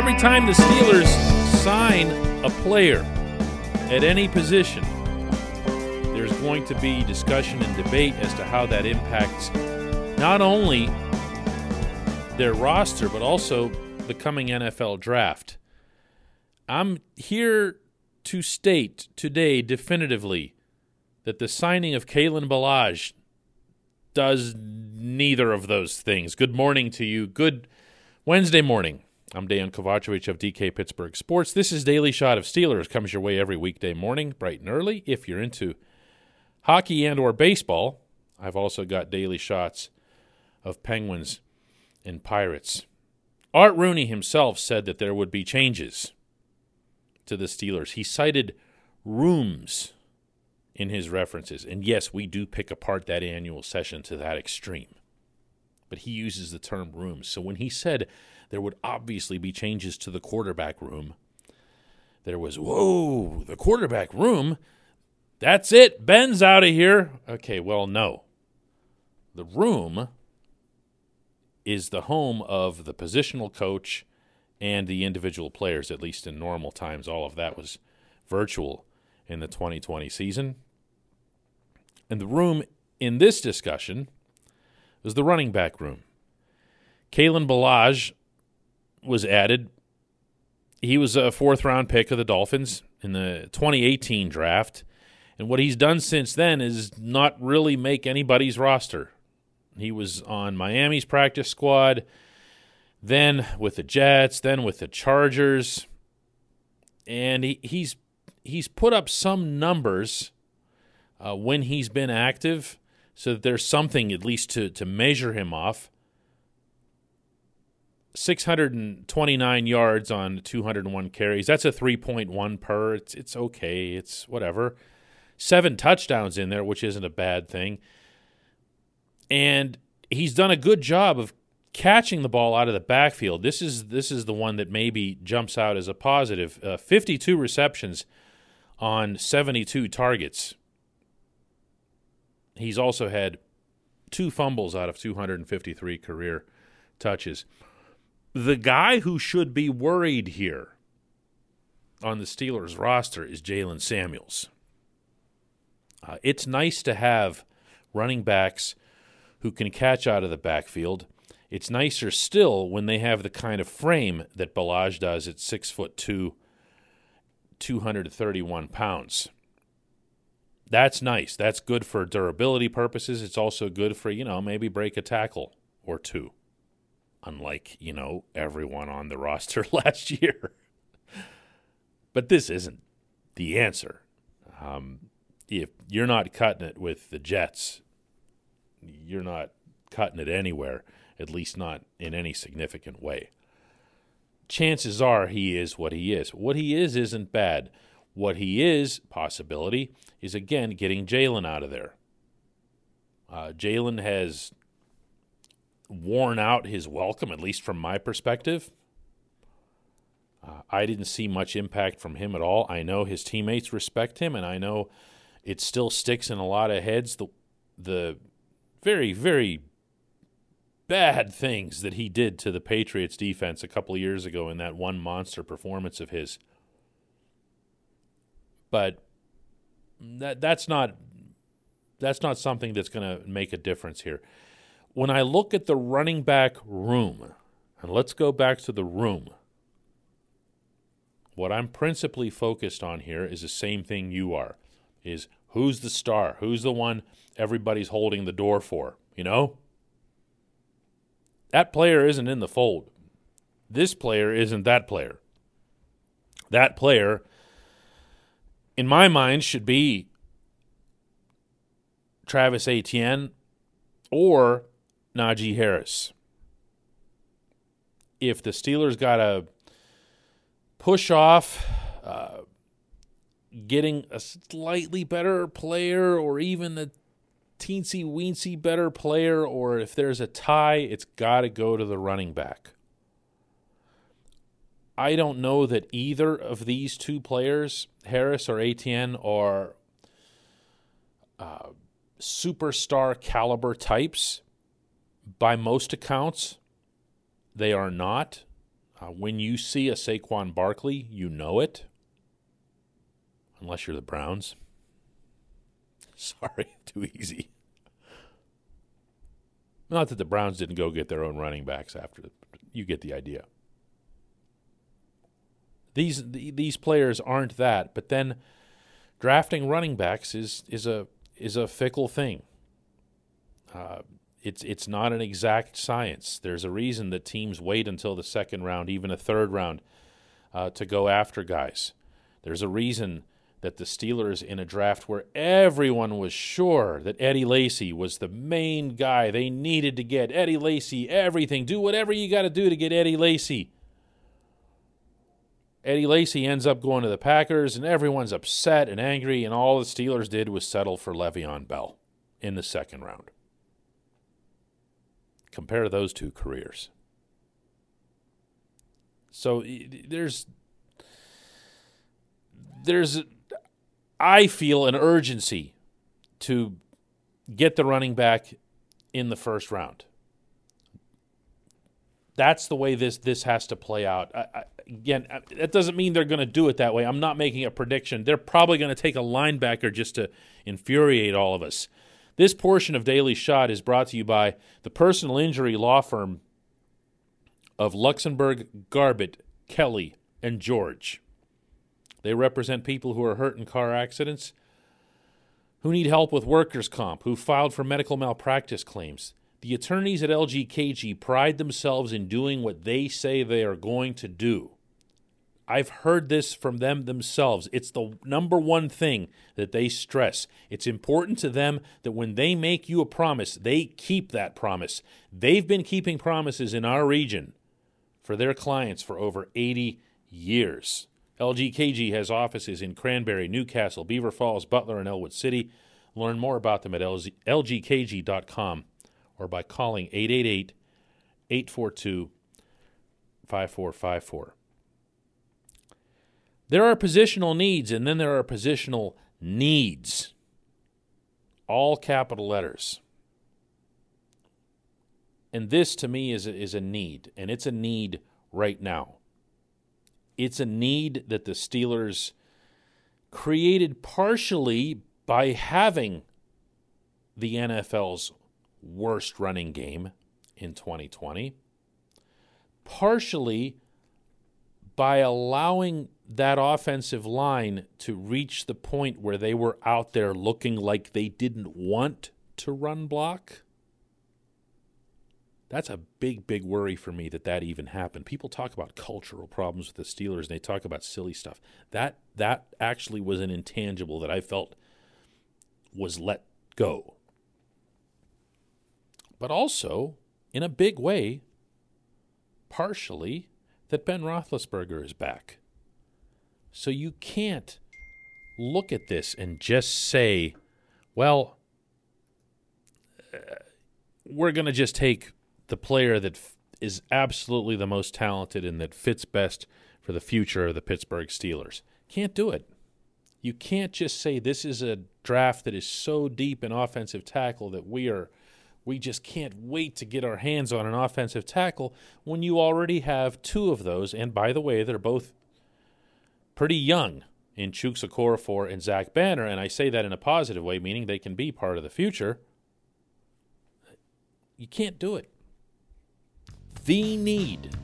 Every time the Steelers sign a player at any position, there's going to be discussion and debate as to how that impacts not only their roster, but also the coming NFL draft. I'm here to state today definitively that the signing of Kalen Ballage does neither of those things. Good morning to you. Good Wednesday morning. I'm Dan Kovacevic of DK Pittsburgh Sports. This is Daily Shot of Steelers. Comes your way every weekday morning, bright and early. If you're into hockey and or baseball, I've also got daily shots of Penguins and Pirates. Art Rooney himself said that there would be changes to the Steelers. He cited rooms in his references. And yes, we do pick apart that annual session to that extreme. But he uses the term rooms. So when he said there would obviously be changes to the quarterback room, there was, whoa, the quarterback room? That's it. Ben's out of here. Okay, well, no. The room is the home of the positional coach and the individual players, at least in normal times. All of that was virtual in the 2020 season. And the room in this discussion was the running back room. Kalen Ballage was added. He was a fourth round pick of the Dolphins in the 2018 draft. And what he's done since then is not really make anybody's roster. He was on Miami's practice squad, then with the Jets, then with the Chargers. And he, he's he's put up some numbers uh, when he's been active, so that there's something at least to to measure him off. 629 yards on 201 carries. That's a 3.1 per. It's it's okay. It's whatever. Seven touchdowns in there, which isn't a bad thing. And he's done a good job of catching the ball out of the backfield. This is this is the one that maybe jumps out as a positive. Uh, 52 receptions on 72 targets. He's also had two fumbles out of 253 career touches. The guy who should be worried here on the Steelers roster is Jaylen Samuels. Uh, it's nice to have running backs who can catch out of the backfield. It's nicer still when they have the kind of frame that Ballage does at six foot two, 231 pounds. That's nice. That's good for durability purposes. It's also good for, you know, maybe break a tackle or two, unlike, you know, everyone on the roster last year. but this isn't the answer. Um, if you're not cutting it with the Jets, you're not cutting it anywhere, at least not in any significant way chances are he is what he is. What he is isn't bad. What he is, possibility, is again getting Jaylen out of there. Uh, Jaylen has worn out his welcome, at least from my perspective. Uh, I didn't see much impact from him at all. I know his teammates respect him, and I know it still sticks in a lot of heads. The the very very bad things that he did to the Patriots defense a couple years ago in that one monster performance of his. But that that's not that's not something that's going to make a difference here. When I look at the running back room, and let's go back to the room. What I'm principally focused on here is the same thing you are. Is who's the star? Who's the one everybody's holding the door for, you know? That player isn't in the fold. This player isn't that player. That player, in my mind, should be Travis Etienne or Najee Harris. If the Steelers got to push off uh, getting a slightly better player or even a teensy weensy better player, or if there's a tie, it's got to go to the running back. I don't know that either of these two players, Harris or Etienne, are uh, superstar caliber types. By most accounts, they are not. Uh, when you see a Saquon Barkley, you know it. Unless you're the Browns. Sorry, too easy. Not that the Browns didn't go get their own running backs after. You get the idea. These these players aren't that, but then drafting running backs is is a is a fickle thing. Uh, it's it's not an exact science. There's a reason that teams wait until the second round, even a third round, uh, to go after guys. There's a reason that the Steelers, in a draft where everyone was sure that Eddie Lacy was the main guy they needed to get, Eddie Lacy, everything, do whatever you got to do to get Eddie Lacy. Eddie Lacy ends up going to the Packers, and everyone's upset and angry, and all the Steelers did was settle for Le'Veon Bell in the second round. Compare those two careers. So there's there's I feel an urgency to get the running back in the first round. That's the way this this has to play out. I, I, again, that doesn't mean they're going to do it that way. I'm not making a prediction. They're probably going to take a linebacker just to infuriate all of us. This portion of Daily Shot is brought to you by the personal injury law firm of Luxenberg, Garbett, Kelly, and George. They represent people who are hurt in car accidents, who need help with workers' comp, who filed for medical malpractice claims. The attorneys at LGKG pride themselves in doing what they say they are going to do. I've heard this from them themselves. It's the number one thing that they stress. It's important to them that when they make you a promise, they keep that promise. They've been keeping promises in our region for their clients for over 80 years. LGKG has offices in Cranberry, New Castle, Beaver Falls, Butler, and Ellwood City. Learn more about them at lgkg.com or by calling 888 842 5454. There are positional needs, and then there are positional needs. All capital letters. And this to me is a, is a need, and it's a need right now. It's a need that the Steelers created partially by having the NFL's worst running game in 2020, partially by allowing that offensive line to reach the point where they were out there looking like they didn't want to run block. That's a big, big worry for me that that even happened. People talk about cultural problems with the Steelers and they talk about silly stuff. That that actually was an intangible that I felt was let go. But also, in a big way, partially, that Ben Roethlisberger is back. So you can't look at this and just say, well, uh, we're going to just take the player that f- is absolutely the most talented and that fits best for the future of the Pittsburgh Steelers. Can't do it. You can't just say this is a draft that is so deep in offensive tackle that we are we just can't wait to get our hands on an offensive tackle when you already have two of those and by the way they're both pretty young in Chuks Okorafor and Zach Banner, and I say that in a positive way, meaning they can be part of the future. You can't do it. The need,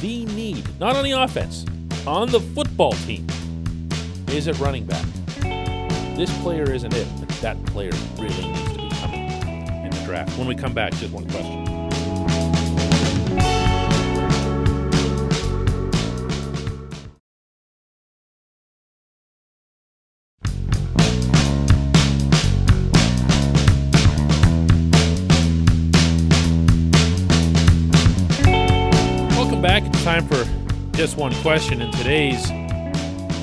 the need, not on the offense, on the football team, is it running back. This player isn't it, but that player really needs draft. When we come back, just one question. Welcome back. It's time for just one question, and today's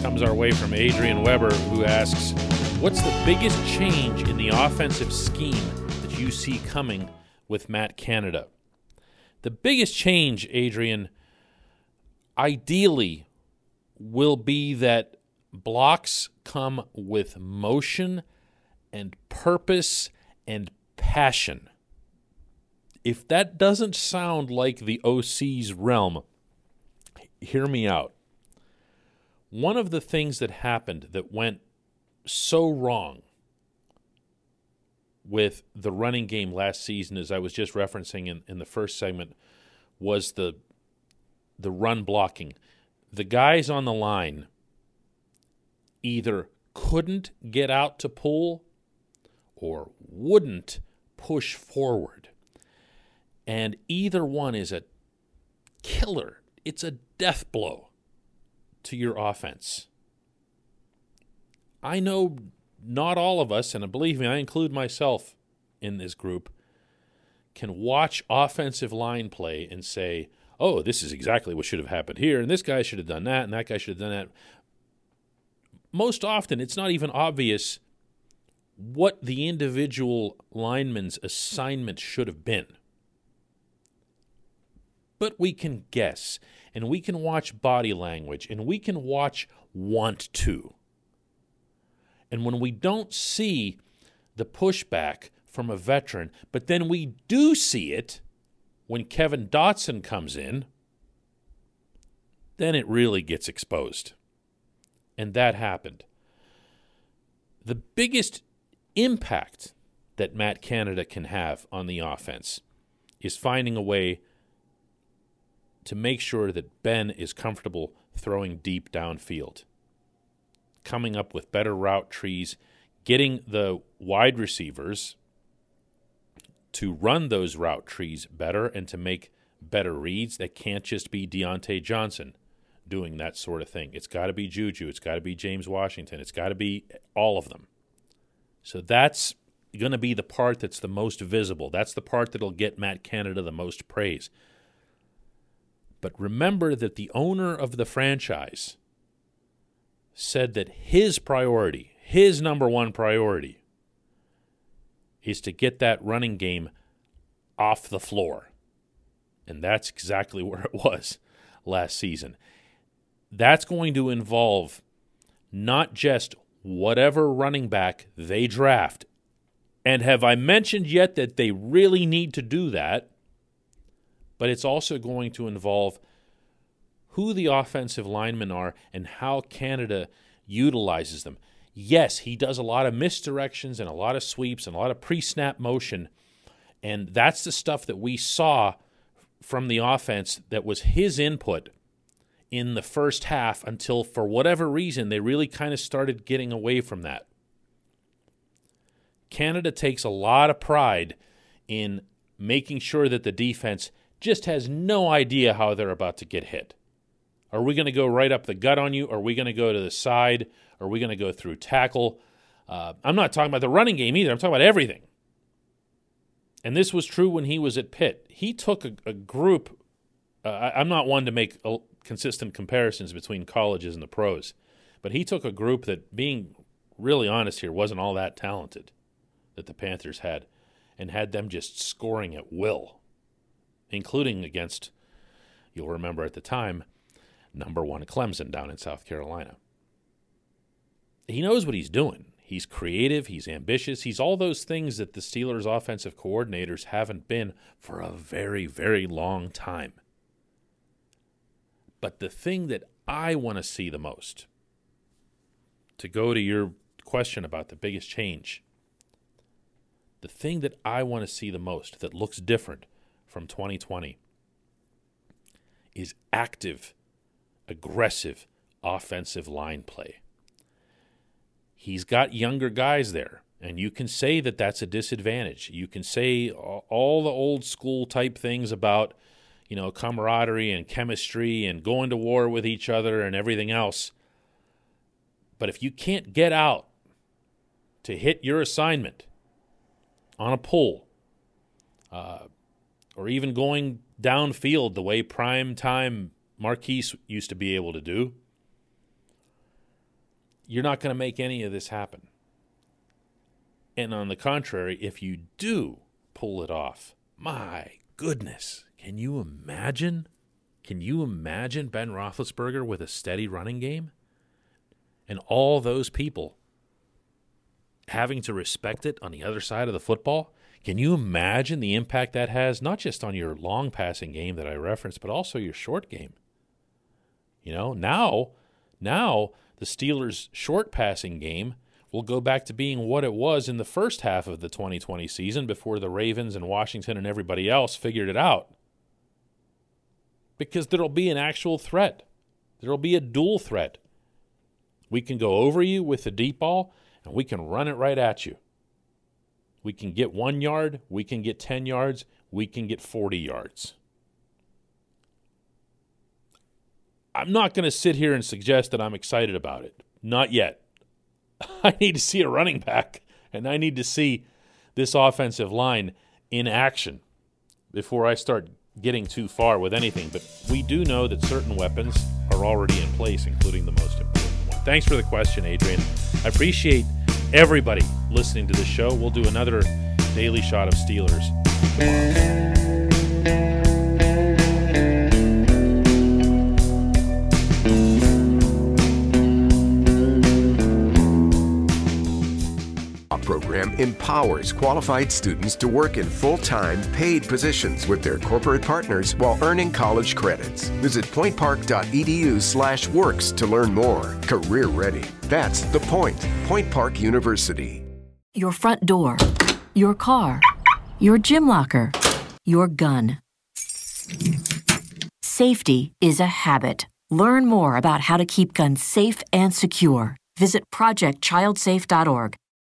comes our way from Adrian Weber, who asks, What's the biggest change in the offensive scheme you see coming with Matt Canada? The biggest change, Adrian, ideally will be that blocks come with motion and purpose and passion. If that doesn't sound like the OC's realm, hear me out. One of the things that happened that went so wrong with the running game last season, as I was just referencing in, in the first segment, was the the run blocking. The guys on the line either couldn't get out to pull or wouldn't push forward. And either one is a killer. It's a death blow to your offense. I know not all of us, and believe me, I include myself in this group, can watch offensive line play and say, oh, this is exactly what should have happened here, and this guy should have done that, and that guy should have done that. Most often, it's not even obvious what the individual lineman's assignment should have been. But we can guess, and we can watch body language, and we can watch want to. And when we don't see the pushback from a veteran, but then we do see it when Kevin Dotson comes in, then it really gets exposed. And that happened. The biggest impact that Matt Canada can have on the offense is finding a way to make sure that Ben is comfortable throwing deep downfield coming up with better route trees, getting the wide receivers to run those route trees better and to make better reads. That can't just be Diontae Johnson doing that sort of thing. It's got to be Juju. It's got to be James Washington. It's got to be all of them. So that's going to be the part that's the most visible. That's the part that'll get Matt Canada the most praise. But remember that the owner of the franchise said that his priority, his number one priority, is to get that running game off the floor. And that's exactly where it was last season. That's going to involve not just whatever running back they draft. And have I mentioned yet that they really need to do that? But it's also going to involve who the offensive linemen are and how Canada utilizes them. Yes, he does a lot of misdirections and a lot of sweeps and a lot of pre snap motion. And that's the stuff that we saw from the offense that was his input in the first half until, for whatever reason, they really kind of started getting away from that. Canada takes a lot of pride in making sure that the defense just has no idea how they're about to get hit. Are we going to go right up the gut on you? Are we going to go to the side? Are we going to go through tackle? Uh, I'm not talking about the running game either. I'm talking about everything. And this was true when he was at Pitt. He took a, a group. Uh, I, I'm not one to make a, consistent comparisons between colleges and the pros, but he took a group that, being really honest here, wasn't all that talented that the Panthers had, and had them just scoring at will, including against, you'll remember at the time, number one Clemson down in South Carolina. He knows what he's doing. He's creative, he's ambitious, he's all those things that the Steelers' offensive coordinators haven't been for a very, very long time. But the thing that I want to see the most, to go to your question about the biggest change, the thing that I want to see the most that looks different from 2020 is active aggressive offensive line play. He's got younger guys there, and you can say that that's a disadvantage. You can say all the old school type things about, you know, camaraderie and chemistry and going to war with each other and everything else. But if you can't get out to hit your assignment on a pull, uh, or even going downfield the way prime time Maurkice used to be able to do, you're not going to make any of this happen. And on the contrary, if you do pull it off, my goodness, can you imagine? Can you imagine Ben Roethlisberger with a steady running game? And all those people having to respect it on the other side of the football? Can you imagine the impact that has, not just on your long passing game that I referenced, but also your short game? You know, now, now the Steelers' short passing game will go back to being what it was in the first half of the 2020 season before the Ravens and Washington and everybody else figured it out. Because there'll be an actual threat. There'll be a dual threat. We can go over you with the deep ball and we can run it right at you. We can get one yard, we can get 10 yards, we can get 40 yards. I'm not going to sit here and suggest that I'm excited about it. Not yet. I need to see a running back and I need to see this offensive line in action before I start getting too far with anything. But we do know that certain weapons are already in place, including the most important one. Thanks for the question, Adrian. I appreciate everybody listening to the show. We'll do another daily shot of Steelers tomorrow. Program empowers qualified students to work in full time, paid positions with their corporate partners while earning college credits. Visit pointpark.edu/slash works to learn more. Career ready. That's the point. Point Park University. Your front door, your car, your gym locker, your gun. Safety is a habit. Learn more about how to keep guns safe and secure. Visit projectchildsafe.org